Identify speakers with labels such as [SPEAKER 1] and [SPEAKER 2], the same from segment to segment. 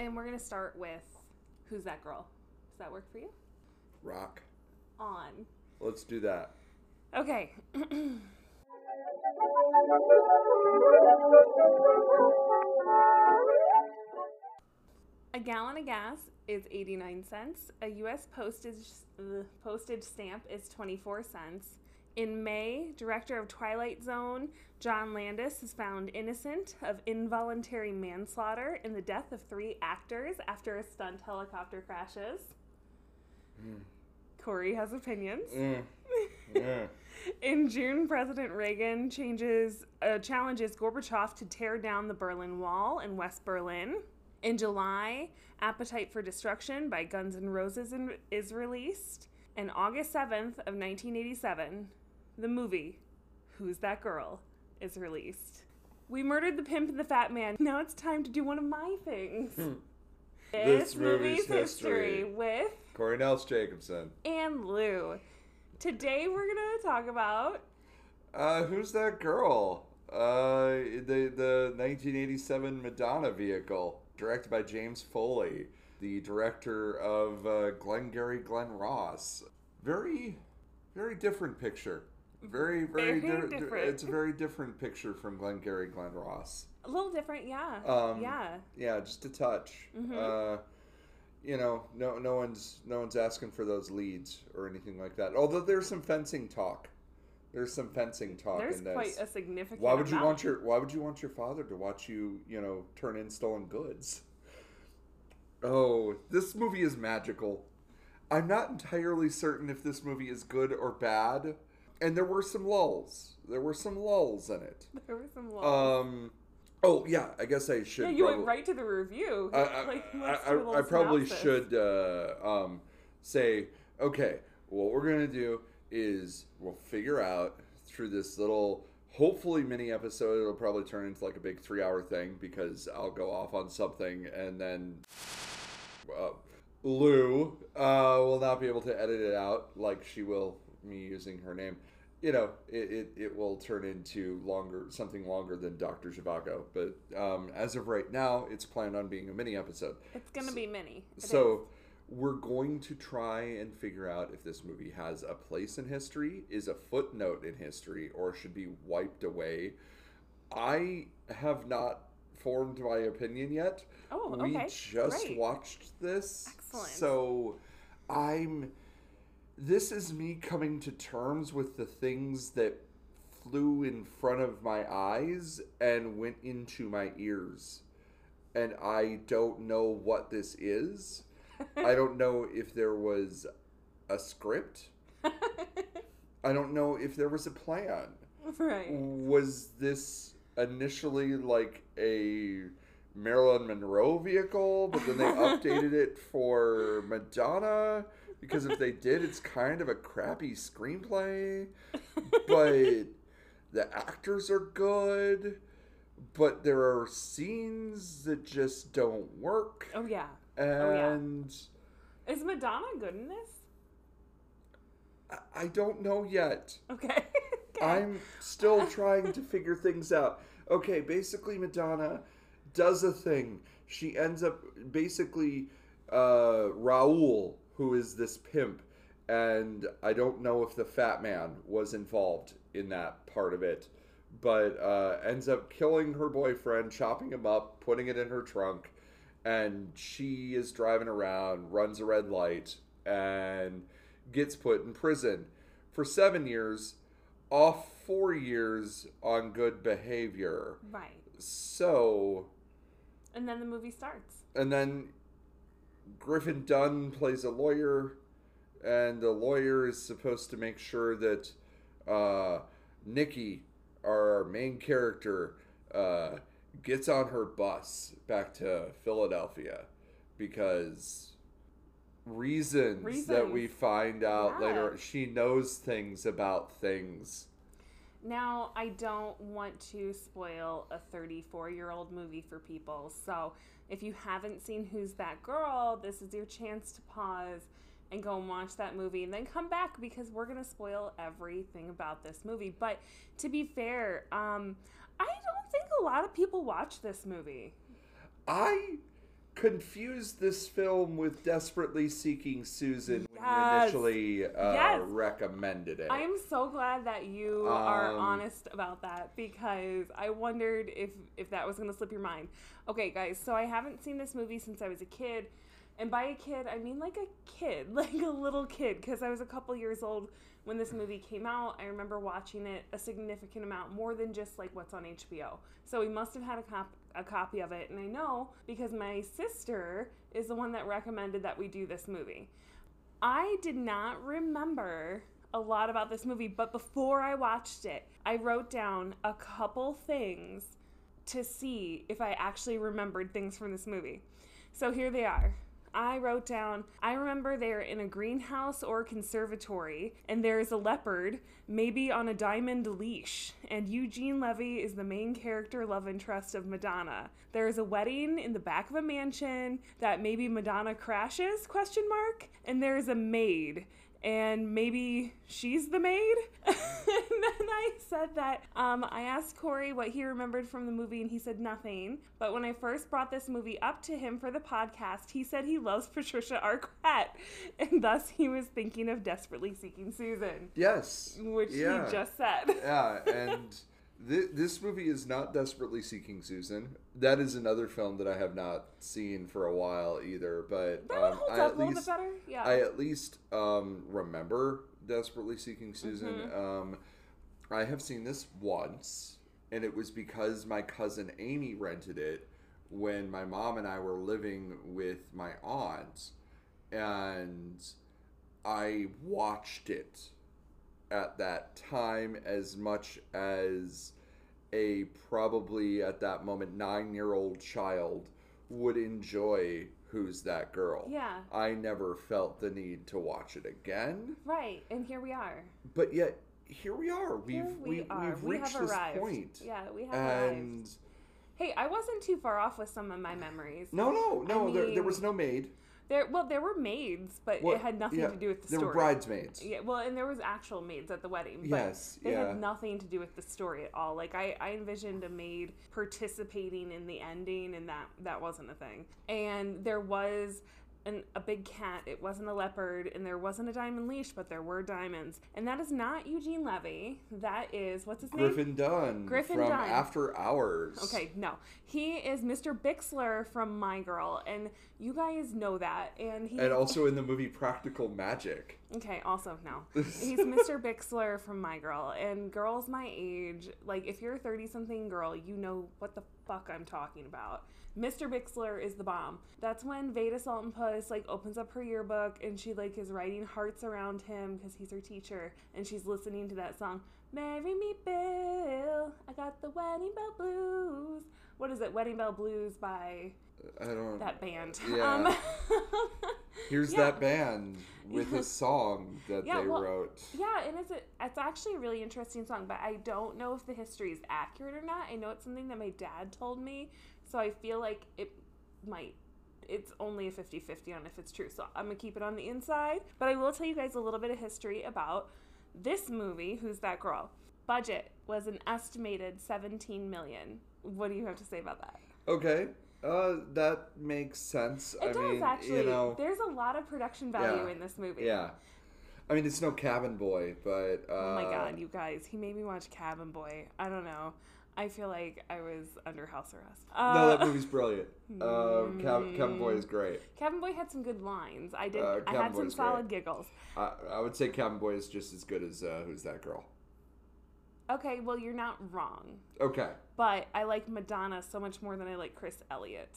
[SPEAKER 1] And we're going to start with Who's That Girl? Does that work for you?
[SPEAKER 2] Rock.
[SPEAKER 1] On.
[SPEAKER 2] Let's do that.
[SPEAKER 1] Okay. A gallon of gas is 89 cents. A U.S. postage, uh, postage stamp is 24 cents. In May, director of Twilight Zone, John Landis, is found innocent of involuntary manslaughter in the death of three actors after a stunt helicopter crashes. Corey has opinions.
[SPEAKER 2] Mm. Mm.
[SPEAKER 1] In June, President Reagan changes uh, challenges Gorbachev to tear down the Berlin Wall in West Berlin. In July, Appetite for Destruction by Guns N' Roses in, is released. And August 7th of 1987, the movie Who's That Girl is released. We murdered the pimp and the fat man. Now it's time to do one of my things.
[SPEAKER 2] This movie's history.
[SPEAKER 1] with
[SPEAKER 2] Corey Nels Jacobson.
[SPEAKER 1] and Lou. Today we're gonna talk about
[SPEAKER 2] Uh, who's that girl? Uh, the the 1987 Madonna vehicle, directed by James Foley, the director of uh, Glengarry Glen Ross. Very, very different picture. Very, very,
[SPEAKER 1] Very
[SPEAKER 2] di- di-
[SPEAKER 1] different.
[SPEAKER 2] It's a very different picture from Glengarry Glen Ross.
[SPEAKER 1] a little different, yeah.
[SPEAKER 2] Um,
[SPEAKER 1] yeah.
[SPEAKER 2] Yeah, just a touch.
[SPEAKER 1] Mhm.
[SPEAKER 2] Uh, you know, no, no one's, no one's asking for those leads or anything like that. Although there's some fencing talk. There's some fencing talk
[SPEAKER 1] There's
[SPEAKER 2] in this.
[SPEAKER 1] quite a significant
[SPEAKER 2] why would you want your Why would you want your father to watch you, you know, turn in stolen goods? Oh, this movie is magical. I'm not entirely certain if this movie is good or bad, and there were some lulls. There were some lulls in it.
[SPEAKER 1] There were some lulls.
[SPEAKER 2] Um. Oh yeah, I guess I should.
[SPEAKER 1] yeah, you
[SPEAKER 2] probably,
[SPEAKER 1] went right to the review.
[SPEAKER 2] I, I,
[SPEAKER 1] like,
[SPEAKER 2] I, I,
[SPEAKER 1] do a little
[SPEAKER 2] I probably should uh, um, say, okay, what we're gonna do is we'll figure out through this little, hopefully mini episode. It'll probably turn into like a big three-hour thing because I'll go off on something and then uh, Lou uh, will not be able to edit it out like she will me using her name. You know, it, it, it will turn into longer something longer than Dr. Zhivago. But um, as of right now, it's planned on being a mini episode.
[SPEAKER 1] It's gonna be mini. It
[SPEAKER 2] So we're going to try and figure out if this movie has a place in history, is a footnote in history, or should be wiped away. I have not formed my opinion yet.
[SPEAKER 1] Oh,
[SPEAKER 2] we
[SPEAKER 1] okay.
[SPEAKER 2] just
[SPEAKER 1] Great.
[SPEAKER 2] watched this.
[SPEAKER 1] Excellent.
[SPEAKER 2] So I'm this is me coming to terms with the things that flew in front of my eyes and went into my ears. And I don't know what this is. I don't know if there was a script. I don't know if there was a plan.
[SPEAKER 1] right.
[SPEAKER 2] Was this initially like a Marilyn Monroe vehicle, but then they updated it for Madonna? Because if they did, it's kind of a crappy screenplay. But the actors are good, but there are scenes that just don't work.
[SPEAKER 1] Oh yeah.
[SPEAKER 2] And
[SPEAKER 1] yeah. Is Madonna good in this?
[SPEAKER 2] I- I don't know yet.
[SPEAKER 1] Okay. okay.
[SPEAKER 2] I'm still trying to figure things out. Okay, basically, Madonna does a thing. She ends up basically uh, Raul, who is this pimp, and I don't know if the fat man was involved in that part of it, but uh, ends up killing her boyfriend, chopping him up, putting it in her trunk, and she is driving around, runs a red light, and gets put in prison for seven years off four years on good behavior.
[SPEAKER 1] right.
[SPEAKER 2] So,
[SPEAKER 1] And then the movie starts.
[SPEAKER 2] and then Griffin Dunne plays a lawyer, and the lawyer is supposed to make sure that uh, Nikki, our main character, uh, gets on her bus back to Philadelphia because reasons, that we find out
[SPEAKER 1] Yeah.
[SPEAKER 2] later she knows things about things
[SPEAKER 1] Now, I don't want to spoil a 34 year old movie for people. So, if you haven't seen Who's That Girl, this is your chance to pause and go and watch that movie and then come back because we're going to spoil everything about this movie. But to be fair, um, I don't think a lot of people watch this movie.
[SPEAKER 2] I confused this film with Desperately Seeking Susan when you initially uh,
[SPEAKER 1] Yes.
[SPEAKER 2] recommended it.
[SPEAKER 1] I am so glad that you are
[SPEAKER 2] Um,
[SPEAKER 1] honest about that because I wondered if if that was going to slip your mind. Okay, guys, so I haven't seen this movie since I was a kid. And by a kid, I mean like a kid, like a little kid because I was a couple years old when this movie came out. I remember watching it a significant amount more than just like what's on HBO. So we must have had a cop a copy of it and I know because my sister is the one that recommended that we do this movie. I did not remember a lot about this movie, but before I watched it, I wrote down a couple things to see if I actually remembered things from this movie. So here they are. I wrote down, I remember they're in a greenhouse or conservatory, and there's a leopard, maybe on a diamond leash, and Eugene Levy is the main character love interest of Madonna. There is a wedding in the back of a mansion that maybe Madonna crashes, question mark, and there's a maid and maybe she's the maid. and then I said that um, I asked Corey what he remembered from the movie, and he said nothing. But when I first brought this movie up to him for the podcast, he said he loves Patricia Arquette, and thus he was thinking of Desperately Seeking Susan,
[SPEAKER 2] yes.
[SPEAKER 1] which
[SPEAKER 2] Yeah.
[SPEAKER 1] he just said.
[SPEAKER 2] yeah, and th- this movie is not Desperately Seeking Susan. That is another film that I have not seen for a while either, but
[SPEAKER 1] That
[SPEAKER 2] um, I at
[SPEAKER 1] a little bit
[SPEAKER 2] least
[SPEAKER 1] better. Yeah.
[SPEAKER 2] I at least um, remember Desperately Seeking Susan.
[SPEAKER 1] Mm-hmm.
[SPEAKER 2] Um, I have seen this once, and it was because my cousin Amy rented it when my mom and I were living with my aunt, and I watched it at that time as much as a probably at that moment nine year old child would enjoy Who's That Girl.
[SPEAKER 1] yeah.
[SPEAKER 2] I never felt the need to watch it again,
[SPEAKER 1] Right. And here we are.
[SPEAKER 2] but yet here we are. We've
[SPEAKER 1] Here we
[SPEAKER 2] we,
[SPEAKER 1] are.
[SPEAKER 2] have
[SPEAKER 1] we
[SPEAKER 2] reached this
[SPEAKER 1] arrived.
[SPEAKER 2] point,
[SPEAKER 1] Yeah, we have arrived.
[SPEAKER 2] and
[SPEAKER 1] Hey, I wasn't too far off with some of my memories.
[SPEAKER 2] no, no, no, there, there was no maid.
[SPEAKER 1] There, well, there were maids, but
[SPEAKER 2] What-
[SPEAKER 1] it had nothing
[SPEAKER 2] yeah,
[SPEAKER 1] to do with the
[SPEAKER 2] There
[SPEAKER 1] story.
[SPEAKER 2] were bridesmaids.
[SPEAKER 1] Yeah, well, and there was actual maids at the wedding, but
[SPEAKER 2] Yes,
[SPEAKER 1] they
[SPEAKER 2] yeah.
[SPEAKER 1] had nothing to do with the story at all. Like I, I envisioned a maid participating in the ending, and that that wasn't a thing. And there was an, a big cat. It wasn't a leopard, and there wasn't a diamond leash, but there were diamonds. And that is not Eugene Levy. That is what's his name?
[SPEAKER 2] Griffin Dunne
[SPEAKER 1] Griffin
[SPEAKER 2] from
[SPEAKER 1] Dunne.
[SPEAKER 2] After Hours.
[SPEAKER 1] Okay, no. He is Mr. Bixler from My Girl, and you guys know that. And he
[SPEAKER 2] And also in the movie Practical Magic.
[SPEAKER 1] Okay, also no. He's Mr. Bixler from My Girl, and girls my age, like if you're a 30 something girl, you know what the fuck I'm talking about. Mr. Bixler is the bomb. That's when Vada Sultenfuss like opens up her yearbook and she like is writing hearts around him because he's her teacher, and she's listening to that song, "Marry Me, Bill." I got the wedding bell blues. What is it? Wedding Bell Blues by
[SPEAKER 2] I don't.
[SPEAKER 1] that band.
[SPEAKER 2] Yeah.
[SPEAKER 1] Um,
[SPEAKER 2] Here's
[SPEAKER 1] Yeah.
[SPEAKER 2] that band with a song that
[SPEAKER 1] Yeah,
[SPEAKER 2] they
[SPEAKER 1] well,
[SPEAKER 2] wrote.
[SPEAKER 1] Yeah, and it's a, it's actually a really interesting song, but I don't know if the history is accurate or not. I know it's something that my dad told me, so I feel like it might it's only a 50-50 on if it's true. So I'm going to keep it on the inside, but I will tell you guys a little bit of history about this movie, Who's That Girl? Budget was an estimated 17 million. What do you have to say about that?
[SPEAKER 2] Okay. Uh, that makes sense.
[SPEAKER 1] It
[SPEAKER 2] I
[SPEAKER 1] does
[SPEAKER 2] mean,
[SPEAKER 1] actually.
[SPEAKER 2] you know,
[SPEAKER 1] There's a lot of production value
[SPEAKER 2] Yeah.
[SPEAKER 1] in this movie.
[SPEAKER 2] yeah. I mean, it's no Cabin Boy, but uh,
[SPEAKER 1] Oh my god, you guys, he made me watch Cabin Boy. I don't know. I feel like I was under house arrest. Uh,
[SPEAKER 2] no, that movie's brilliant. Uh, Cab- Cabin Boy is great.
[SPEAKER 1] Cabin Boy had some good lines. I did.
[SPEAKER 2] Uh,
[SPEAKER 1] I had some
[SPEAKER 2] Boy's
[SPEAKER 1] solid giggles.
[SPEAKER 2] I, I would say Cabin Boy is just as good as uh, Who's That Girl.
[SPEAKER 1] Okay, well you're not wrong,
[SPEAKER 2] Okay.
[SPEAKER 1] but I like Madonna so much more than I like Chris Elliott.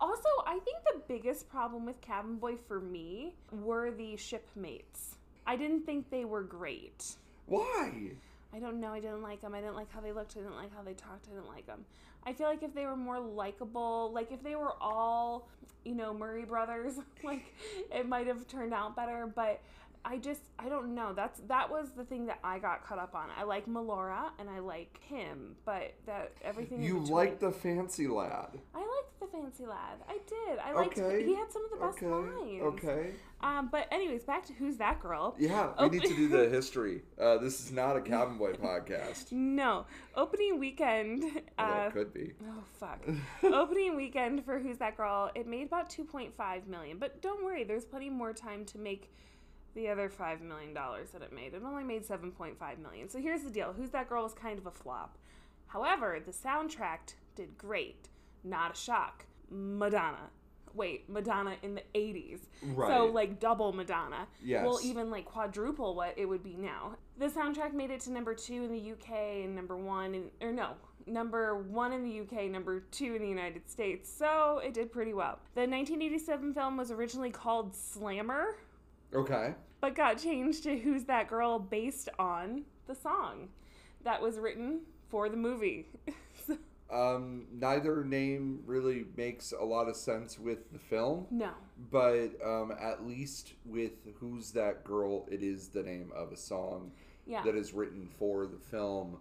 [SPEAKER 1] Also, I think the biggest problem with Cabin Boy for me were the shipmates. I didn't think they were great.
[SPEAKER 2] Why?
[SPEAKER 1] I don't know. I didn't like them. I didn't like how they looked. I didn't like how they talked. I didn't like them. I feel like if they were more likable, like if they were all, you know, Murray brothers, like it might have turned out better. But I just I don't know. That's that was the thing that I got caught up on. I like Melora and I like him, but that everything.
[SPEAKER 2] You like the fancy lad.
[SPEAKER 1] I liked the fancy lad. I did. I liked.
[SPEAKER 2] Okay.
[SPEAKER 1] He had some of the best
[SPEAKER 2] Okay.
[SPEAKER 1] lines.
[SPEAKER 2] Okay.
[SPEAKER 1] Um, but anyways, back to who's that girl?
[SPEAKER 2] Yeah, we
[SPEAKER 1] Oh.
[SPEAKER 2] need to do the history. Uh, this is not a Cabin Boy podcast.
[SPEAKER 1] No, opening weekend. Uh,
[SPEAKER 2] it could be.
[SPEAKER 1] Oh fuck. Opening weekend for Who's That Girl, it made about 2.5 million. But don't worry, there's plenty more time to make the other 5 million dollars that it made. It only made 7.5 million. So here's the deal. Who's That Girl was kind of a flop. However, the soundtrack did great. Not a shock. Madonna. Wait, Madonna in the 80s.
[SPEAKER 2] Right.
[SPEAKER 1] So like double Madonna.
[SPEAKER 2] Yes.
[SPEAKER 1] Well, even like quadruple what it would be now. The soundtrack made it to number two in the UK and number one in, or no, number one in the UK, number two in the United States. So it did pretty well. The 1987 film was originally called Slammer,
[SPEAKER 2] Okay.
[SPEAKER 1] but got changed to Who's That Girl based on the song that was written for the movie. So-
[SPEAKER 2] Um, neither name really makes a lot of sense with the film,
[SPEAKER 1] no.
[SPEAKER 2] but um, at least with Who's That Girl, it is the name of a song
[SPEAKER 1] Yeah.
[SPEAKER 2] that is written for the film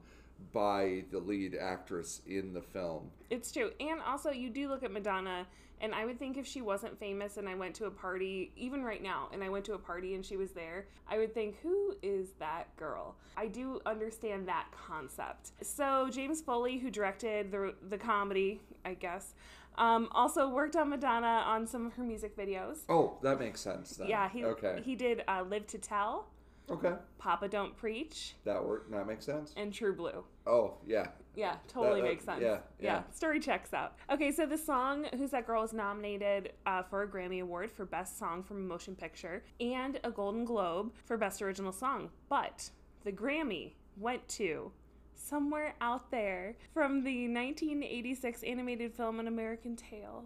[SPEAKER 2] by the lead actress in the film.
[SPEAKER 1] It's true. And also, you do look at Madonna, and I would think if she wasn't famous and I went to a party, even right now, and I went to a party and she was there, I would think, who is that girl? I do understand that concept. So, James Foley, who directed the, the comedy, I guess, um, also worked on Madonna on some of her music videos.
[SPEAKER 2] Oh, that makes sense then.
[SPEAKER 1] Yeah, he,
[SPEAKER 2] okay.
[SPEAKER 1] he did uh, Live to Tell,
[SPEAKER 2] okay.
[SPEAKER 1] Papa Don't Preach,
[SPEAKER 2] That work. That makes sense.
[SPEAKER 1] and True Blue.
[SPEAKER 2] Oh, yeah.
[SPEAKER 1] Yeah, totally
[SPEAKER 2] that-
[SPEAKER 1] makes sense.
[SPEAKER 2] yeah, yeah.
[SPEAKER 1] story checks out. Okay, so the song "Who's That Girl" was nominated uh, for a Grammy Award for Best Song from a Motion Picture and a Golden Globe for Best Original Song. But the Grammy went to somewhere out there from the 1986 animated film "An American Tail."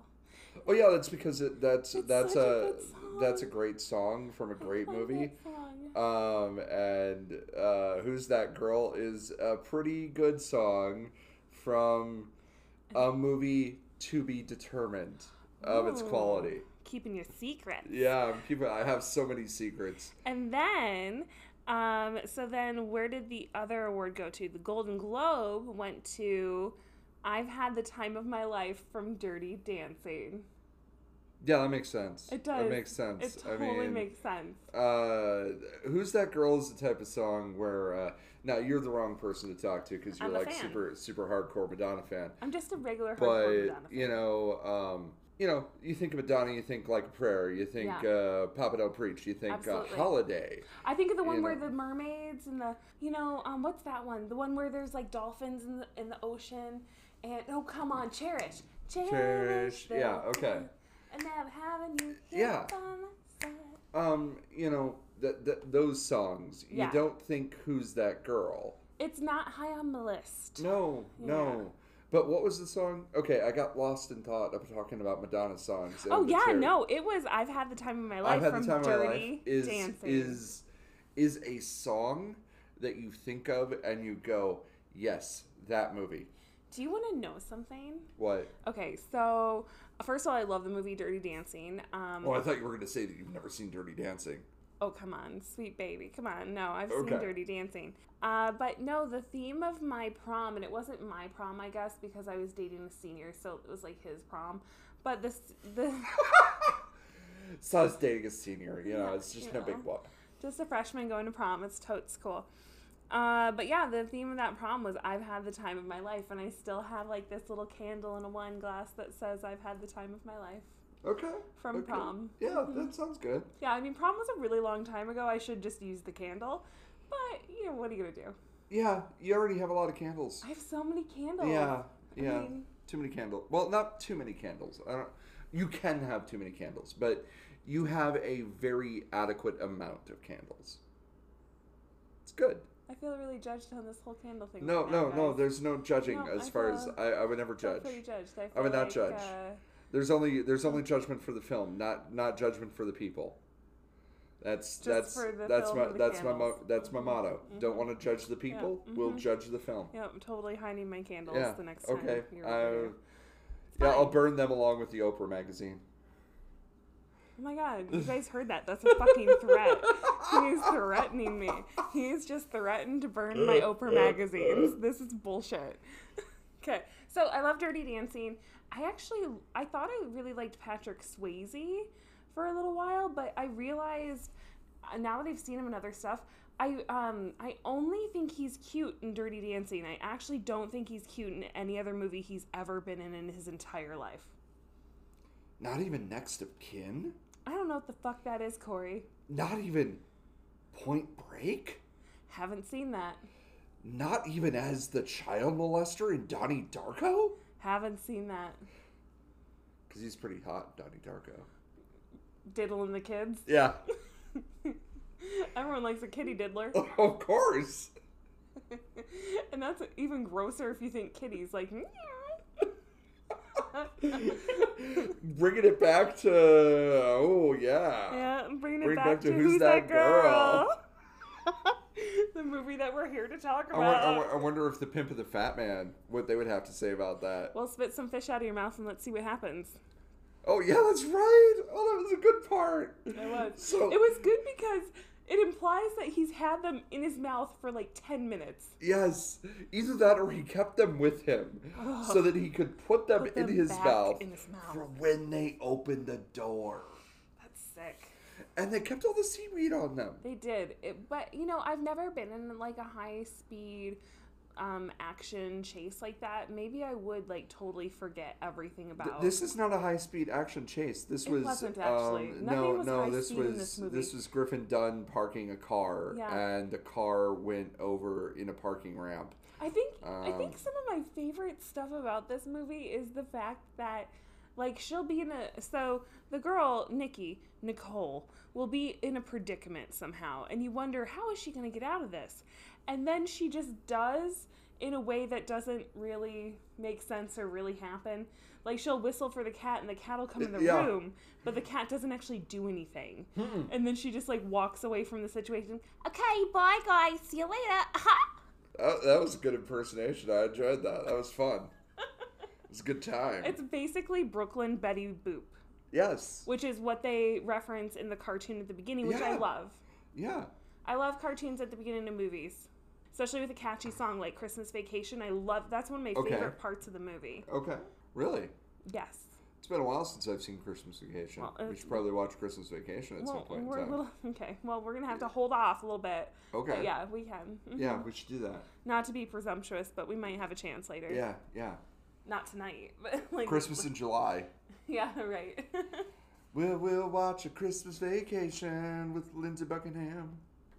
[SPEAKER 2] Oh yeah, that's because it, that's
[SPEAKER 1] It's
[SPEAKER 2] that's
[SPEAKER 1] a
[SPEAKER 2] a, that's a great song from a great movie. Um, and uh, who's that girl is a pretty good song from a movie to be determined of its quality.
[SPEAKER 1] Keeping your secrets.
[SPEAKER 2] Yeah, people. I have so many secrets.
[SPEAKER 1] And then, um, so then where did the other award go to? The Golden Globe went to I've Had the Time of My Life from Dirty Dancing.
[SPEAKER 2] Yeah, that makes sense.
[SPEAKER 1] It does.
[SPEAKER 2] That makes sense.
[SPEAKER 1] It totally
[SPEAKER 2] I mean,
[SPEAKER 1] makes sense.
[SPEAKER 2] uh, who's that girl is the type of song where uh, now you're the wrong person to talk to because you're
[SPEAKER 1] I'm
[SPEAKER 2] like super super hardcore Madonna fan.
[SPEAKER 1] I'm just a regular hardcore
[SPEAKER 2] but
[SPEAKER 1] Madonna fan.
[SPEAKER 2] you know, um, you know, you think of Madonna, you think like a prayer, you think
[SPEAKER 1] Yeah.
[SPEAKER 2] uh, Papa Don't Preach, you think uh, Holiday.
[SPEAKER 1] I think of the one
[SPEAKER 2] you
[SPEAKER 1] where
[SPEAKER 2] know.
[SPEAKER 1] the mermaids and the you know um what's that one? The one where there's like dolphins in the in the ocean and oh come on, cherish, cherish,
[SPEAKER 2] Cherish, yeah, okay.
[SPEAKER 1] And never having you here
[SPEAKER 2] Yeah.
[SPEAKER 1] by my side.
[SPEAKER 2] Um, you know, that th- those songs.
[SPEAKER 1] Yeah.
[SPEAKER 2] You don't think who's that girl?
[SPEAKER 1] It's not high on the list.
[SPEAKER 2] No, no. But what was the song? Okay, I got lost in thought of talking about Madonna songs.
[SPEAKER 1] Oh yeah, no, it was I've had the time of my life
[SPEAKER 2] I've had
[SPEAKER 1] from
[SPEAKER 2] the time
[SPEAKER 1] Dirty
[SPEAKER 2] of my life. Is
[SPEAKER 1] Dancing.
[SPEAKER 2] is is a song that you think of and you go, yes, that movie.
[SPEAKER 1] Do you want to know something?
[SPEAKER 2] What?
[SPEAKER 1] Okay, so first of all, I love the movie Dirty Dancing. Um,
[SPEAKER 2] Oh, I thought you were going to say that you've never seen Dirty Dancing.
[SPEAKER 1] oh come on, sweet baby, come on. No, I've
[SPEAKER 2] Okay.
[SPEAKER 1] seen Dirty Dancing. Uh, but no, the theme of my prom, and it wasn't my prom, I guess, because I was dating a senior, so it was like his prom. But this the
[SPEAKER 2] So I was dating a senior, you know,
[SPEAKER 1] Yeah,
[SPEAKER 2] it's just no big
[SPEAKER 1] know.
[SPEAKER 2] what.
[SPEAKER 1] just a freshman going to prom. It's totes cool. Uh, but yeah, the theme of that prom was I've had the time of my life, and I still have like this little candle in a wine glass that says I've had the time of my life
[SPEAKER 2] Okay.
[SPEAKER 1] from
[SPEAKER 2] okay.
[SPEAKER 1] prom.
[SPEAKER 2] Yeah,
[SPEAKER 1] Mhm.
[SPEAKER 2] that sounds good.
[SPEAKER 1] Yeah, I mean, prom was a really long time ago. I should just use the candle, but you know, what are you gonna do?
[SPEAKER 2] Yeah, you already have a lot of candles.
[SPEAKER 1] I have so many candles.
[SPEAKER 2] Yeah,
[SPEAKER 1] I
[SPEAKER 2] yeah.
[SPEAKER 1] mean-
[SPEAKER 2] too many candles. Well, not too many candles. I don't. You can have too many candles, but you have a very adequate amount of candles. It's good.
[SPEAKER 1] I feel really judged on this whole candle thing.
[SPEAKER 2] No,
[SPEAKER 1] right
[SPEAKER 2] no,
[SPEAKER 1] now,
[SPEAKER 2] no. There's no judging
[SPEAKER 1] No,
[SPEAKER 2] as
[SPEAKER 1] I
[SPEAKER 2] far as I, I would never
[SPEAKER 1] I feel
[SPEAKER 2] judge.
[SPEAKER 1] pretty judged. I,
[SPEAKER 2] I would not
[SPEAKER 1] like,
[SPEAKER 2] judge.
[SPEAKER 1] Uh,
[SPEAKER 2] There's only there's only judgment for the film, not not judgment for the people. That's that's that's my that's my mo- that's my motto. Don't
[SPEAKER 1] mhm.
[SPEAKER 2] want to judge the people. We'll
[SPEAKER 1] mhm.
[SPEAKER 2] judge the film.
[SPEAKER 1] yeah, I'm totally hiding my candles
[SPEAKER 2] Yeah.
[SPEAKER 1] the next time.
[SPEAKER 2] Okay. Uh, yeah, I'll burn them along with the Oprah magazine.
[SPEAKER 1] Oh my god, you guys heard that? That's a fucking threat. He's threatening me. He's just threatened to burn my Oprah magazines. This is bullshit. Okay, so I love Dirty Dancing. I actually, I thought I really liked Patrick Swayze for a little while, but I realized uh, now that I've seen him in other stuff, I um I only think he's cute in Dirty Dancing. I actually don't think he's cute in any other movie he's ever been in in his entire life.
[SPEAKER 2] Not even next of kin?
[SPEAKER 1] I don't know what the fuck that is, Corey.
[SPEAKER 2] Not even Point Break?
[SPEAKER 1] Haven't seen that.
[SPEAKER 2] Not even as the child molester in Donnie Darko?
[SPEAKER 1] Haven't seen that.
[SPEAKER 2] Because he's pretty hot, Donnie Darko.
[SPEAKER 1] Diddling the kids.
[SPEAKER 2] Yeah,
[SPEAKER 1] Everyone likes a kitty diddler.
[SPEAKER 2] of course.
[SPEAKER 1] and that's even grosser if you think kitties like meow.
[SPEAKER 2] Bringing it back to, oh, yeah.
[SPEAKER 1] Yeah, I'm bringing it
[SPEAKER 2] Bring
[SPEAKER 1] back,
[SPEAKER 2] back
[SPEAKER 1] to, Who's,
[SPEAKER 2] Who's
[SPEAKER 1] That,
[SPEAKER 2] That
[SPEAKER 1] Girl? the movie that we're here to talk
[SPEAKER 2] I, won- I,
[SPEAKER 1] about.
[SPEAKER 2] won- I wonder if the Pimp of the Fat Man, what they would have to say about that.
[SPEAKER 1] well, spit some fish out of your mouth and let's see what happens.
[SPEAKER 2] Oh, yeah, that's right. Oh, that was a good part.
[SPEAKER 1] It was.
[SPEAKER 2] So,
[SPEAKER 1] It was good because it implies that he's had them in his mouth for like 10 minutes.
[SPEAKER 2] yes, either that or he kept them with him so that he could put them
[SPEAKER 1] Put
[SPEAKER 2] in
[SPEAKER 1] them
[SPEAKER 2] his mouth
[SPEAKER 1] in his mouth.
[SPEAKER 2] for when they opened the door.
[SPEAKER 1] That's sick.
[SPEAKER 2] And they kept all the seaweed on them.
[SPEAKER 1] They did. It, but, you know, I've never been in like a high speed um, action chase like that. Maybe I would like totally forget everything
[SPEAKER 2] Th-
[SPEAKER 1] about.
[SPEAKER 2] This is not a high speed action chase. This
[SPEAKER 1] It
[SPEAKER 2] was
[SPEAKER 1] wasn't, actually.
[SPEAKER 2] Um, no,
[SPEAKER 1] was
[SPEAKER 2] no. This was
[SPEAKER 1] in this
[SPEAKER 2] was Griffin Dunne parking a car,
[SPEAKER 1] Yeah.
[SPEAKER 2] and the car went over in a parking ramp.
[SPEAKER 1] I think I think
[SPEAKER 2] Um,
[SPEAKER 1] some of my favorite stuff about this movie is the fact that like she'll be in a so the girl Nikki Nicole will be in a predicament somehow and you wonder how is she going to get out of this and then she just does in a way that doesn't really make sense or really happen like she'll whistle for the cat and the cat will come in the
[SPEAKER 2] Yeah.
[SPEAKER 1] room but the cat doesn't actually do anything hmm. and then she just like walks away from the situation okay bye guys see you later
[SPEAKER 2] That, oh, that was a good impersonation. I enjoyed that. That was fun. It was a good time.
[SPEAKER 1] It's basically Brooklyn Betty Boop,
[SPEAKER 2] yes.
[SPEAKER 1] which is what they reference in the cartoon at the beginning, which I love.
[SPEAKER 2] Yeah.
[SPEAKER 1] I love cartoons at the beginning of movies, especially with a catchy song like Christmas Vacation. I love that's one of my
[SPEAKER 2] Okay.
[SPEAKER 1] favorite parts of the movie.
[SPEAKER 2] Okay. Really?
[SPEAKER 1] Yes.
[SPEAKER 2] It's been a while since I've seen Christmas Vacation.
[SPEAKER 1] Well,
[SPEAKER 2] we should probably watch Christmas Vacation at some point in
[SPEAKER 1] we're little okay. Well, we're gonna have to hold off a little bit.
[SPEAKER 2] okay.
[SPEAKER 1] But yeah, we can.
[SPEAKER 2] Yeah, we should do that.
[SPEAKER 1] Not to be presumptuous, but we might have a chance later.
[SPEAKER 2] Yeah, yeah.
[SPEAKER 1] Not tonight, but like
[SPEAKER 2] Christmas in July.
[SPEAKER 1] Yeah, right.
[SPEAKER 2] We'll, we'll watch a Christmas vacation with Lindsey Buckingham.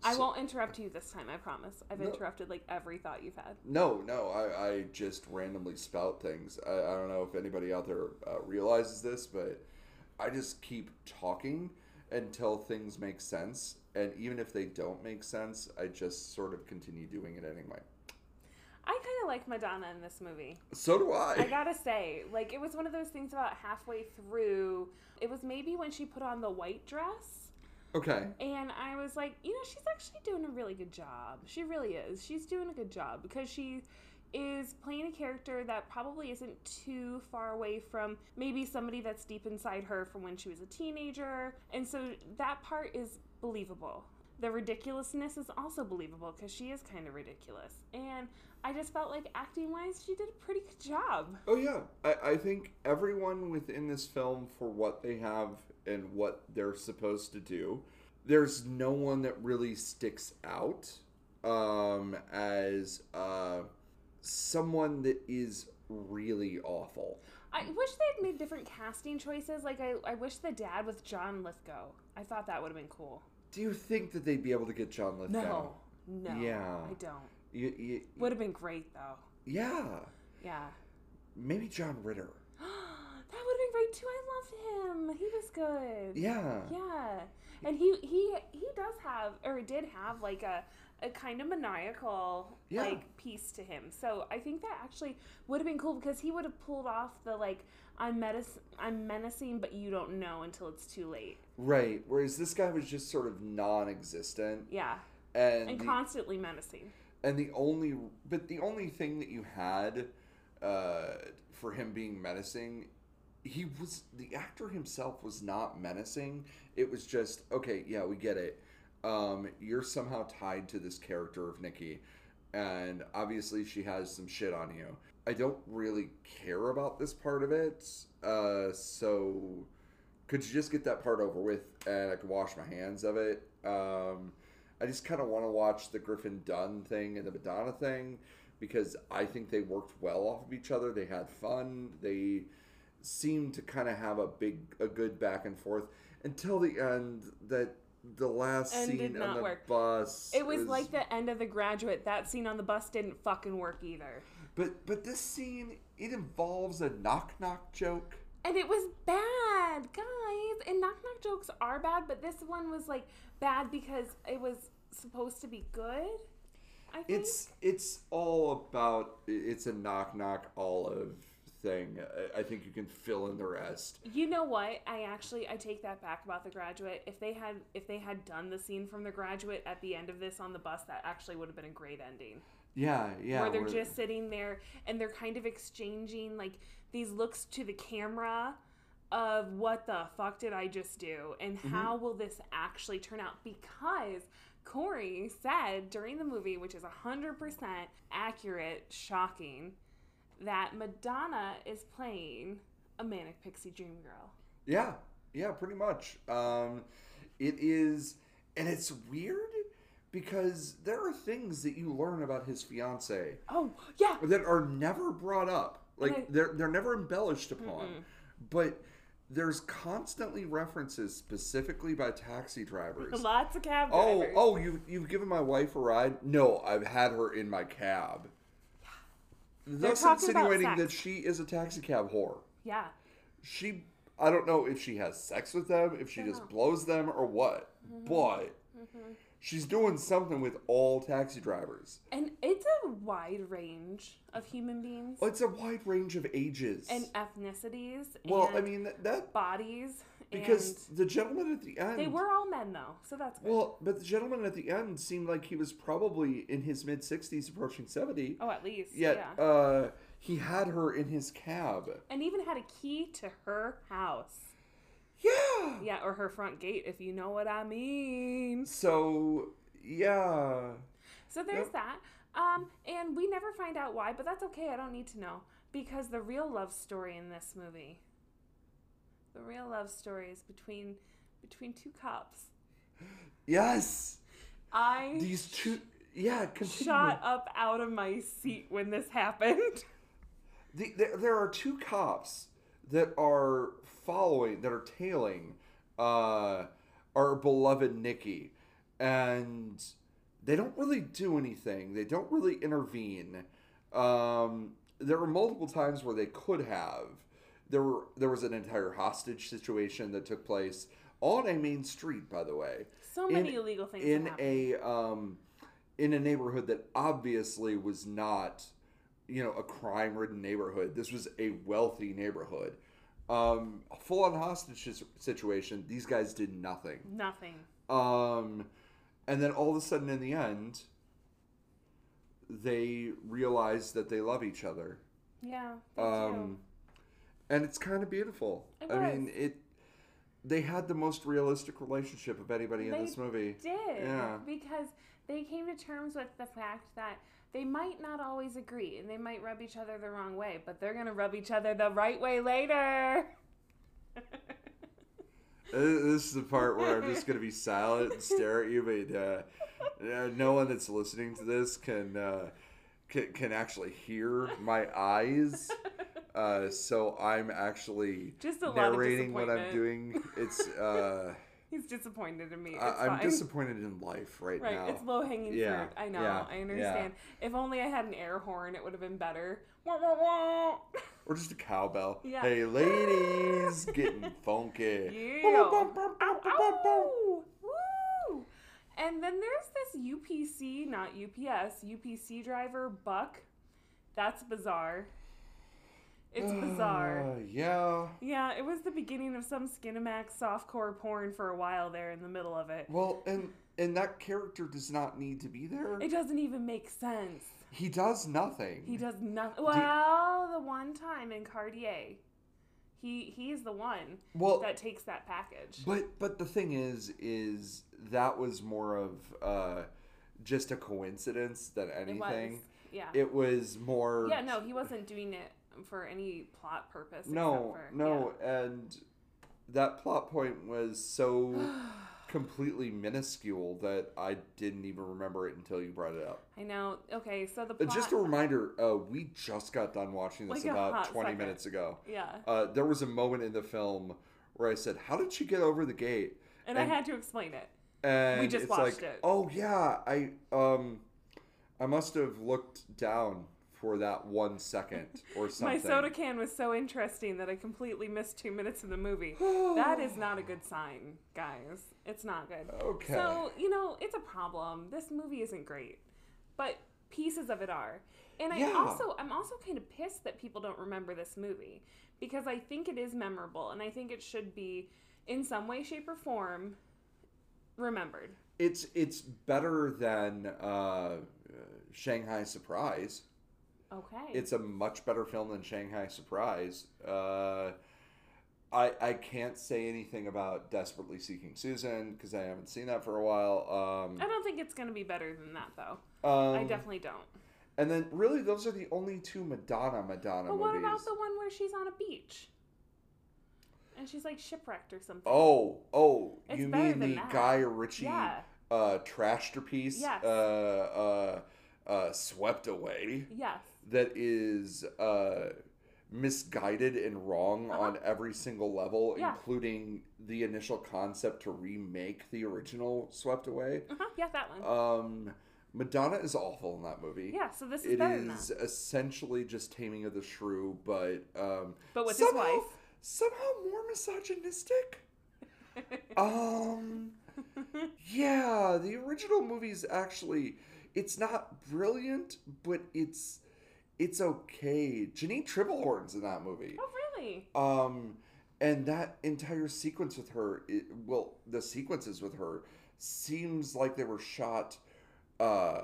[SPEAKER 1] I
[SPEAKER 2] So-
[SPEAKER 1] won't interrupt you this time. I promise. I've
[SPEAKER 2] No.
[SPEAKER 1] interrupted like every thought you've had.
[SPEAKER 2] No, no, I, I just randomly spout things. I, I don't know if anybody out there uh, realizes this, but I just keep talking until things make sense. And even if they don't make sense, I just sort of continue doing it anyway.
[SPEAKER 1] I kind of like Madonna in this movie.
[SPEAKER 2] So do I.
[SPEAKER 1] I gotta say, like, it was one of those things about halfway through. It was maybe when she put on the white dress,
[SPEAKER 2] okay.
[SPEAKER 1] and I was like, you know, she's actually doing a really good job. She really is. She's doing a good job because she is playing a character that probably isn't too far away from maybe somebody that's deep inside her from when she was a teenager. And so that part is believable. The ridiculousness is also believable because she is kind of ridiculous. And I just felt like acting wise, she did a pretty good job.
[SPEAKER 2] Oh yeah, I, I think everyone within this film for what they have and what they're supposed to do, there's no one that really sticks out um, as uh, someone that is really awful.
[SPEAKER 1] I wish they had made different casting choices. Like I, I wish the dad was John Lithgow. I thought that would have been cool.
[SPEAKER 2] Do you think that they'd be able to get John Lithgow?
[SPEAKER 1] No, no,
[SPEAKER 2] Yeah.
[SPEAKER 1] I don't.
[SPEAKER 2] You, you,
[SPEAKER 1] Would have been great though.
[SPEAKER 2] yeah,
[SPEAKER 1] Yeah,
[SPEAKER 2] maybe John Ritter.
[SPEAKER 1] That would have been great too. I loved him. He was good.
[SPEAKER 2] Yeah.
[SPEAKER 1] Yeah, and he he he does have or did have like a a kind of maniacal
[SPEAKER 2] Yeah.
[SPEAKER 1] like piece to him. So I think that actually would have been cool because he would have pulled off the like I'm menace I'm menacing, but you don't know until it's too late.
[SPEAKER 2] Right. Whereas this guy was just sort of non-existent,
[SPEAKER 1] Yeah,
[SPEAKER 2] and
[SPEAKER 1] and
[SPEAKER 2] the-
[SPEAKER 1] constantly menacing.
[SPEAKER 2] and the only but the only thing that you had uh, for him being menacing he was the actor himself was not menacing. It was just okay. Yeah, we get it. Um, you're somehow tied to this character of Nikki, and obviously she has some shit on you. I don't really care about this part of it. Uh, so could you just get that part over with and I could wash my hands of it? Um, I just kind of want to watch the Griffin Dunne thing and the Madonna thing because I think they worked well off of each other. They had fun. They seemed to kind of have a big, a good back and forth until the end. That the last
[SPEAKER 1] End
[SPEAKER 2] scene on the
[SPEAKER 1] work.
[SPEAKER 2] bus.
[SPEAKER 1] It was
[SPEAKER 2] is-
[SPEAKER 1] like the end of The Graduate. That scene on the bus didn't fucking work either.
[SPEAKER 2] but but this scene it involves a knock knock joke.
[SPEAKER 1] And it was bad, guys. And knock knock jokes are bad, but this one was like bad because it was supposed to be good. I think.
[SPEAKER 2] It's it's all about it's a knock knock olive thing. I, think you can fill in the rest.
[SPEAKER 1] You know what? I actually I take that back about the graduate. If they had if they had done the scene from the graduate at the end of this on the bus, that actually would have been a great ending.
[SPEAKER 2] Yeah, yeah.
[SPEAKER 1] where they're
[SPEAKER 2] we're-
[SPEAKER 1] just sitting there and they're kind of exchanging like these looks to the camera of what the fuck did I just do and
[SPEAKER 2] Mm-hmm.
[SPEAKER 1] how will this actually turn out because Corey said during the movie, which is 100% accurate, shocking, that Madonna is playing a manic pixie dream girl.
[SPEAKER 2] Yeah, yeah, pretty much. Um, it is, and it's weird because there are things that you learn about his fiance
[SPEAKER 1] Oh, yeah.
[SPEAKER 2] that are never brought up. Like
[SPEAKER 1] I-
[SPEAKER 2] they're they're never embellished upon, but there's constantly references specifically by taxi drivers.
[SPEAKER 1] Lots of cab drivers.
[SPEAKER 2] Oh, oh, you you've given my wife a ride? No, I've had her in my cab. Thus insinuating that she is a taxi cab whore.
[SPEAKER 1] Yeah.
[SPEAKER 2] She I don't know if she has sex with them, if she just blows them or what.
[SPEAKER 1] Mm-hmm.
[SPEAKER 2] But she's doing something with all taxi drivers.
[SPEAKER 1] And it's a wide range of human beings.
[SPEAKER 2] Well, it's a wide range of ages.
[SPEAKER 1] and ethnicities
[SPEAKER 2] well,
[SPEAKER 1] and
[SPEAKER 2] I mean that, that
[SPEAKER 1] bodies
[SPEAKER 2] because the gentleman at the end
[SPEAKER 1] they were all men though so that's good
[SPEAKER 2] Well, but the gentleman at the end seemed like he was probably in his mid 60s approaching 70.
[SPEAKER 1] oh at least
[SPEAKER 2] Yet
[SPEAKER 1] yeah
[SPEAKER 2] uh, he had her in his cab.
[SPEAKER 1] and even had a key to her house
[SPEAKER 2] Yeah.
[SPEAKER 1] yeah or her front gate if you know what i mean
[SPEAKER 2] So yeah.
[SPEAKER 1] so there's
[SPEAKER 2] Yep.
[SPEAKER 1] that um and we never find out why but that's okay i don't need to know because the real love story in this movie the real love story is between between two cops
[SPEAKER 2] Yes.
[SPEAKER 1] i
[SPEAKER 2] These two. Yeah. Continue.
[SPEAKER 1] shot up out of my seat when this happened
[SPEAKER 2] The, there, there are two cops that are following, that are tailing uh, our beloved Nikki, and they don't really do anything. They don't really intervene. Um, there were multiple times where they could have. There were there was an entire hostage situation that took place on a main street, by the way
[SPEAKER 1] so
[SPEAKER 2] In-
[SPEAKER 1] many illegal things
[SPEAKER 2] in a um in a neighborhood that obviously was not you know a crime ridden neighborhood this was a wealthy neighborhood um full on hostage situation these guys did nothing
[SPEAKER 1] nothing
[SPEAKER 2] um and then all of a sudden in the end they realize that they love each other
[SPEAKER 1] Yeah.
[SPEAKER 2] Um and it's kind of beautiful
[SPEAKER 1] It
[SPEAKER 2] i mean it they had the most realistic relationship of anybody in
[SPEAKER 1] They
[SPEAKER 2] this movie.
[SPEAKER 1] Did
[SPEAKER 2] Yeah.
[SPEAKER 1] because they came to terms with the fact that they might not always agree and they might rub each other the wrong way, but they're gonna rub each other the right way later.
[SPEAKER 2] This is the part where I'm just gonna be silent and stare at you, but uh, no one that's listening to this can uh, can, can actually hear my eyes. Uh, so I'm actually
[SPEAKER 1] Just a lot of
[SPEAKER 2] narrating what I'm doing. It's uh,
[SPEAKER 1] He's disappointed in me. It's
[SPEAKER 2] I, I'm disappointed in life right,
[SPEAKER 1] Right,
[SPEAKER 2] now.
[SPEAKER 1] it's low hanging
[SPEAKER 2] Yeah,
[SPEAKER 1] fruit. I know,
[SPEAKER 2] yeah,
[SPEAKER 1] I understand. If only I had an air horn, it would have been better. Wah, wah, wah.
[SPEAKER 2] or just a cowbell.
[SPEAKER 1] Yeah.
[SPEAKER 2] Hey, ladies, getting funky.
[SPEAKER 1] Yeah. Ow, ow. Woo! And then there's this UPC, not UPS, UPC driver, Buck. That's bizarre. It's bizarre.
[SPEAKER 2] Uh, yeah.
[SPEAKER 1] Yeah, it was the beginning of some Skinamax softcore porn for a while there in the middle of it.
[SPEAKER 2] Well, and and that character does not need to be there.
[SPEAKER 1] It doesn't even make sense.
[SPEAKER 2] He does nothing.
[SPEAKER 1] He does nothing. Well, the one time in Cartier, He he's the one
[SPEAKER 2] Well,
[SPEAKER 1] that takes that package.
[SPEAKER 2] But but the thing is, is that was more of uh, just a coincidence than
[SPEAKER 1] It
[SPEAKER 2] anything.
[SPEAKER 1] was. Yeah.
[SPEAKER 2] It was more.
[SPEAKER 1] yeah, no, he wasn't doing it for any plot purpose.
[SPEAKER 2] No,
[SPEAKER 1] for,
[SPEAKER 2] no, and that plot point was so completely minuscule that I didn't even remember it until you brought it up.
[SPEAKER 1] I know. Okay, so the
[SPEAKER 2] Uh,
[SPEAKER 1] plot.
[SPEAKER 2] Just a reminder, uh, we just got done watching this
[SPEAKER 1] Like
[SPEAKER 2] about 20
[SPEAKER 1] second.
[SPEAKER 2] minutes ago.
[SPEAKER 1] yeah,
[SPEAKER 2] Uh, there was a moment in the film where I said, "How did she get over the gate?"
[SPEAKER 1] and, I had to explain it.
[SPEAKER 2] and
[SPEAKER 1] We just
[SPEAKER 2] it's
[SPEAKER 1] watched
[SPEAKER 2] like,
[SPEAKER 1] it.
[SPEAKER 2] Oh yeah, I um, I must have looked down for that one second or something.
[SPEAKER 1] My soda can was so interesting that I completely missed two minutes of the movie. that is not a good sign, guys. It's not good.
[SPEAKER 2] Okay.
[SPEAKER 1] So, you know, it's a problem. This movie isn't great, but pieces of it are. And I
[SPEAKER 2] Yeah.
[SPEAKER 1] also, I'm also kind of pissed that people don't remember this movie because I think it is memorable and I think it should be, in some way, shape, or form, remembered.
[SPEAKER 2] It's it's better than uh, Shanghai Surprise.
[SPEAKER 1] Okay.
[SPEAKER 2] It's a much better film than Shanghai Surprise. Uh, I I can't say anything about Desperately Seeking Susan because I haven't seen that for a while.
[SPEAKER 1] I don't think it's going to be better than that, though.
[SPEAKER 2] Um,
[SPEAKER 1] I
[SPEAKER 2] um,
[SPEAKER 1] definitely don't.
[SPEAKER 2] And then really, those are the only two Madonna Madonna
[SPEAKER 1] But
[SPEAKER 2] movies.
[SPEAKER 1] what about the one where she's on a beach? And she's like shipwrecked or something.
[SPEAKER 2] Oh, oh,
[SPEAKER 1] It's
[SPEAKER 2] you mean the
[SPEAKER 1] that.
[SPEAKER 2] Guy Ritchie
[SPEAKER 1] Yeah.
[SPEAKER 2] uh, trashterpiece?
[SPEAKER 1] Yes.
[SPEAKER 2] Uh, uh, uh, swept away.
[SPEAKER 1] Yes.
[SPEAKER 2] That is uh, misguided and wrong
[SPEAKER 1] Uh-huh.
[SPEAKER 2] on every single level,
[SPEAKER 1] Yeah.
[SPEAKER 2] including the initial concept to remake the original Swept Away.
[SPEAKER 1] Uh-huh. Yeah, that one.
[SPEAKER 2] Um, Madonna is awful in that movie.
[SPEAKER 1] yeah, so this is
[SPEAKER 2] It
[SPEAKER 1] that.
[SPEAKER 2] essentially just Taming of the Shrew, but um,
[SPEAKER 1] But with
[SPEAKER 2] somehow,
[SPEAKER 1] his wife.
[SPEAKER 2] somehow more misogynistic. um, yeah, the original movie's actually it's not brilliant, but it's it's okay. Janine Tripplehorn's in that movie.
[SPEAKER 1] Oh, really?
[SPEAKER 2] Um, and that entire sequence with her, it, well, the sequences with her seems like they were shot uh,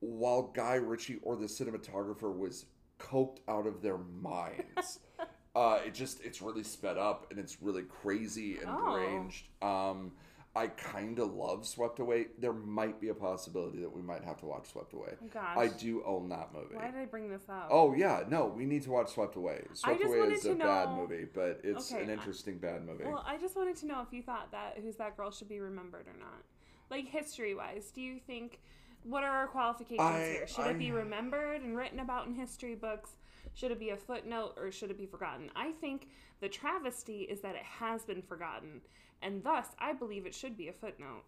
[SPEAKER 2] while Guy Ritchie or the cinematographer was coked out of their minds. uh, it just it's really sped up and it's really crazy and
[SPEAKER 1] Oh.
[SPEAKER 2] deranged. Um, I kind of love Swept Away. There might be a possibility that we might have to watch Swept Away.
[SPEAKER 1] Oh, gosh.
[SPEAKER 2] I do own that movie.
[SPEAKER 1] Why did I bring this up?
[SPEAKER 2] Oh yeah, no, we need to watch Swept Away. Swept Away is a bad movie, but it's
[SPEAKER 1] Okay,
[SPEAKER 2] an
[SPEAKER 1] I-
[SPEAKER 2] interesting bad movie.
[SPEAKER 1] Well, I just wanted to know if you thought that Who's That Girl should be remembered or not. Like, history wise, do you think. What are our qualifications
[SPEAKER 2] I-
[SPEAKER 1] here? Should it be remembered and written about in history books? Should it be a footnote or should it be forgotten? I think the travesty is that it has been forgotten, and thus I believe it should be a footnote.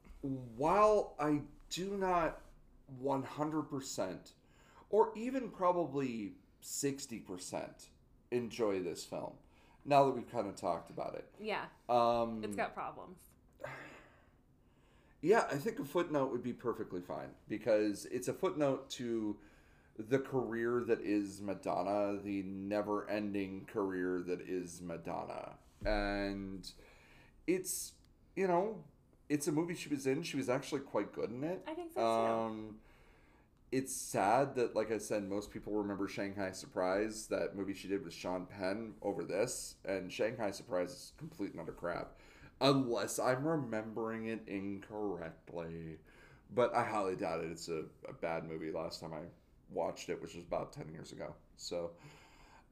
[SPEAKER 2] While I do not 100% or even probably 60% enjoy this film, now that we've kind of talked about it.
[SPEAKER 1] Yeah,
[SPEAKER 2] Um,
[SPEAKER 1] it's got problems.
[SPEAKER 2] Yeah, I think a footnote would be perfectly fine because it's a footnote to the career that is Madonna, the never ending career that is Madonna. And it's, you know, it's a movie she was in. She was actually quite good in it.
[SPEAKER 1] I think so too.
[SPEAKER 2] Um, it's sad that, like I said, most people remember Shanghai Surprise, that movie she did with Sean Penn, over this. And Shanghai Surprise is complete and utter crap. Unless I'm remembering it incorrectly. But I highly doubt it. It's a, a bad movie last time I watched it, which was about 10 years ago. So,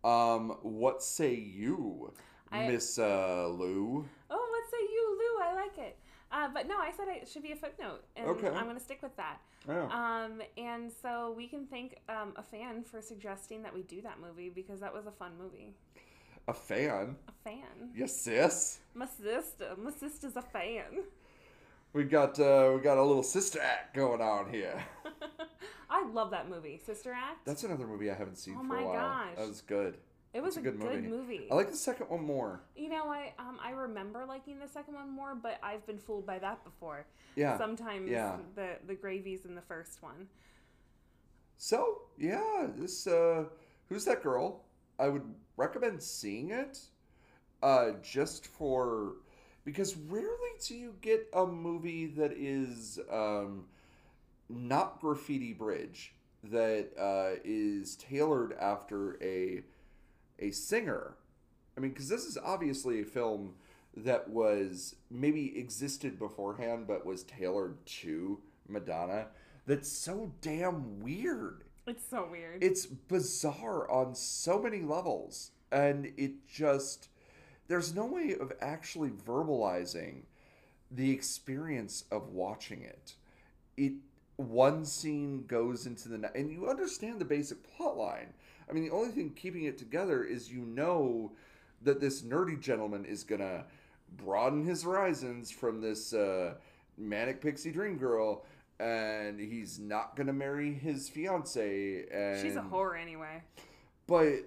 [SPEAKER 2] um, what say you,
[SPEAKER 1] I-
[SPEAKER 2] Miss uh, Lou?
[SPEAKER 1] Oh, what say you, Lou? I like it. Uh, but no, I said it should be a footnote, and
[SPEAKER 2] Okay.
[SPEAKER 1] I'm going to stick with that.
[SPEAKER 2] Oh.
[SPEAKER 1] Um, and so we can thank um, a fan for suggesting that we do that movie because that was a fun movie.
[SPEAKER 2] a fan?
[SPEAKER 1] A fan.
[SPEAKER 2] Yes, sis.
[SPEAKER 1] My sister. My sister's a fan.
[SPEAKER 2] We got uh, we got a little sister act going on here.
[SPEAKER 1] I love that movie, Sister Act.
[SPEAKER 2] That's another movie I haven't seen
[SPEAKER 1] Oh
[SPEAKER 2] for a while.
[SPEAKER 1] gosh.
[SPEAKER 2] That was good.
[SPEAKER 1] It was a,
[SPEAKER 2] good
[SPEAKER 1] good,
[SPEAKER 2] movie.
[SPEAKER 1] movie.
[SPEAKER 2] I like the second one more.
[SPEAKER 1] you know, I um I remember liking the second one more, but I've been fooled by that before.
[SPEAKER 2] Yeah.
[SPEAKER 1] Sometimes
[SPEAKER 2] yeah.
[SPEAKER 1] the the gravy's in the first one.
[SPEAKER 2] So yeah, this uh, who's that girl? I would recommend seeing it, uh, just for because rarely do you get a movie that is um, not Graffiti Bridge that uh, is tailored after a a singer I mean, because this is obviously a film that was maybe existed beforehand, but was tailored to Madonna. That's so damn weird.
[SPEAKER 1] It's so weird.
[SPEAKER 2] It's bizarre on so many levels, and it just there's no way of actually verbalizing the experience of watching it. It one scene goes into the and you understand the basic plot line. I mean, the only thing keeping it together is you know that this nerdy gentleman is gonna broaden his horizons from this uh, manic pixie dream girl, and he's not gonna marry his fiance. And
[SPEAKER 1] She's a whore anyway.
[SPEAKER 2] but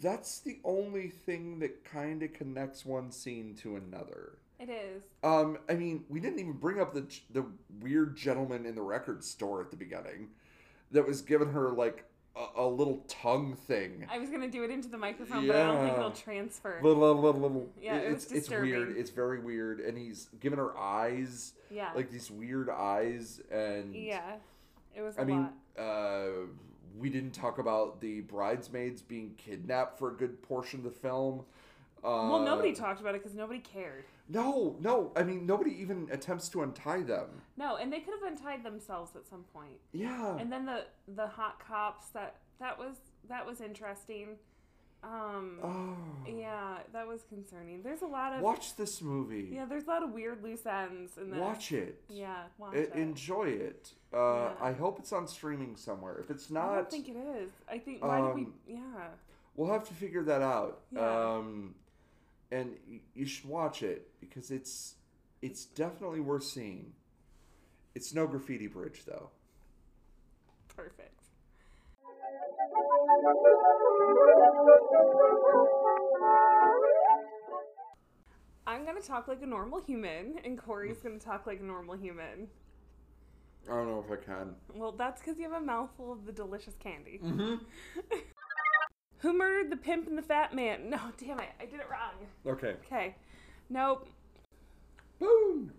[SPEAKER 2] that's the only thing that kind of connects one scene to another.
[SPEAKER 1] It is.
[SPEAKER 2] Um, I mean, we didn't even bring up the the weird gentleman in the record store at the beginning that was giving her like a, a little tongue thing.
[SPEAKER 1] I was gonna do it into the microphone, but I don't think it'll transfer.
[SPEAKER 2] Little, little, little.
[SPEAKER 1] Yeah, it
[SPEAKER 2] it's it's weird. It's very weird, and he's giving her eyes,
[SPEAKER 1] yeah.
[SPEAKER 2] like these weird eyes, and
[SPEAKER 1] yeah. It was a
[SPEAKER 2] I mean,
[SPEAKER 1] lot.
[SPEAKER 2] uh, we didn't talk about the bridesmaids being kidnapped for a good portion of the film. Uh,
[SPEAKER 1] Well, nobody talked about it because nobody cared.
[SPEAKER 2] No, no. I mean, nobody even attempts to untie them.
[SPEAKER 1] No, and they could have untied themselves at some point.
[SPEAKER 2] Yeah.
[SPEAKER 1] And then the the hot cops that that was that was interesting. Um,
[SPEAKER 2] oh.
[SPEAKER 1] yeah, that was concerning. There's a lot of
[SPEAKER 2] Watch this movie.
[SPEAKER 1] yeah. There's a lot of weird loose ends in this.
[SPEAKER 2] Watch it.
[SPEAKER 1] Yeah, watch
[SPEAKER 2] E-
[SPEAKER 1] it.
[SPEAKER 2] enjoy it. Uh,
[SPEAKER 1] Yeah.
[SPEAKER 2] I hope it's on streaming somewhere. If it's not.
[SPEAKER 1] I don't think it is. I think why did we?
[SPEAKER 2] um,
[SPEAKER 1] Yeah,
[SPEAKER 2] we'll have to figure that out.
[SPEAKER 1] Yeah.
[SPEAKER 2] Um, and you should watch it because it's it's definitely worth seeing. It's no graffiti bridge though.
[SPEAKER 1] perfect. I'm gonna talk like a normal human, and Corey's gonna talk like a normal human.
[SPEAKER 2] I don't know if I can.
[SPEAKER 1] Well, that's because you have a mouthful of the delicious candy.
[SPEAKER 2] Mm-hmm.
[SPEAKER 1] Who murdered the pimp and the fat man? No, damn it, I did it wrong.
[SPEAKER 2] Okay.
[SPEAKER 1] Okay, nope.
[SPEAKER 2] Boom.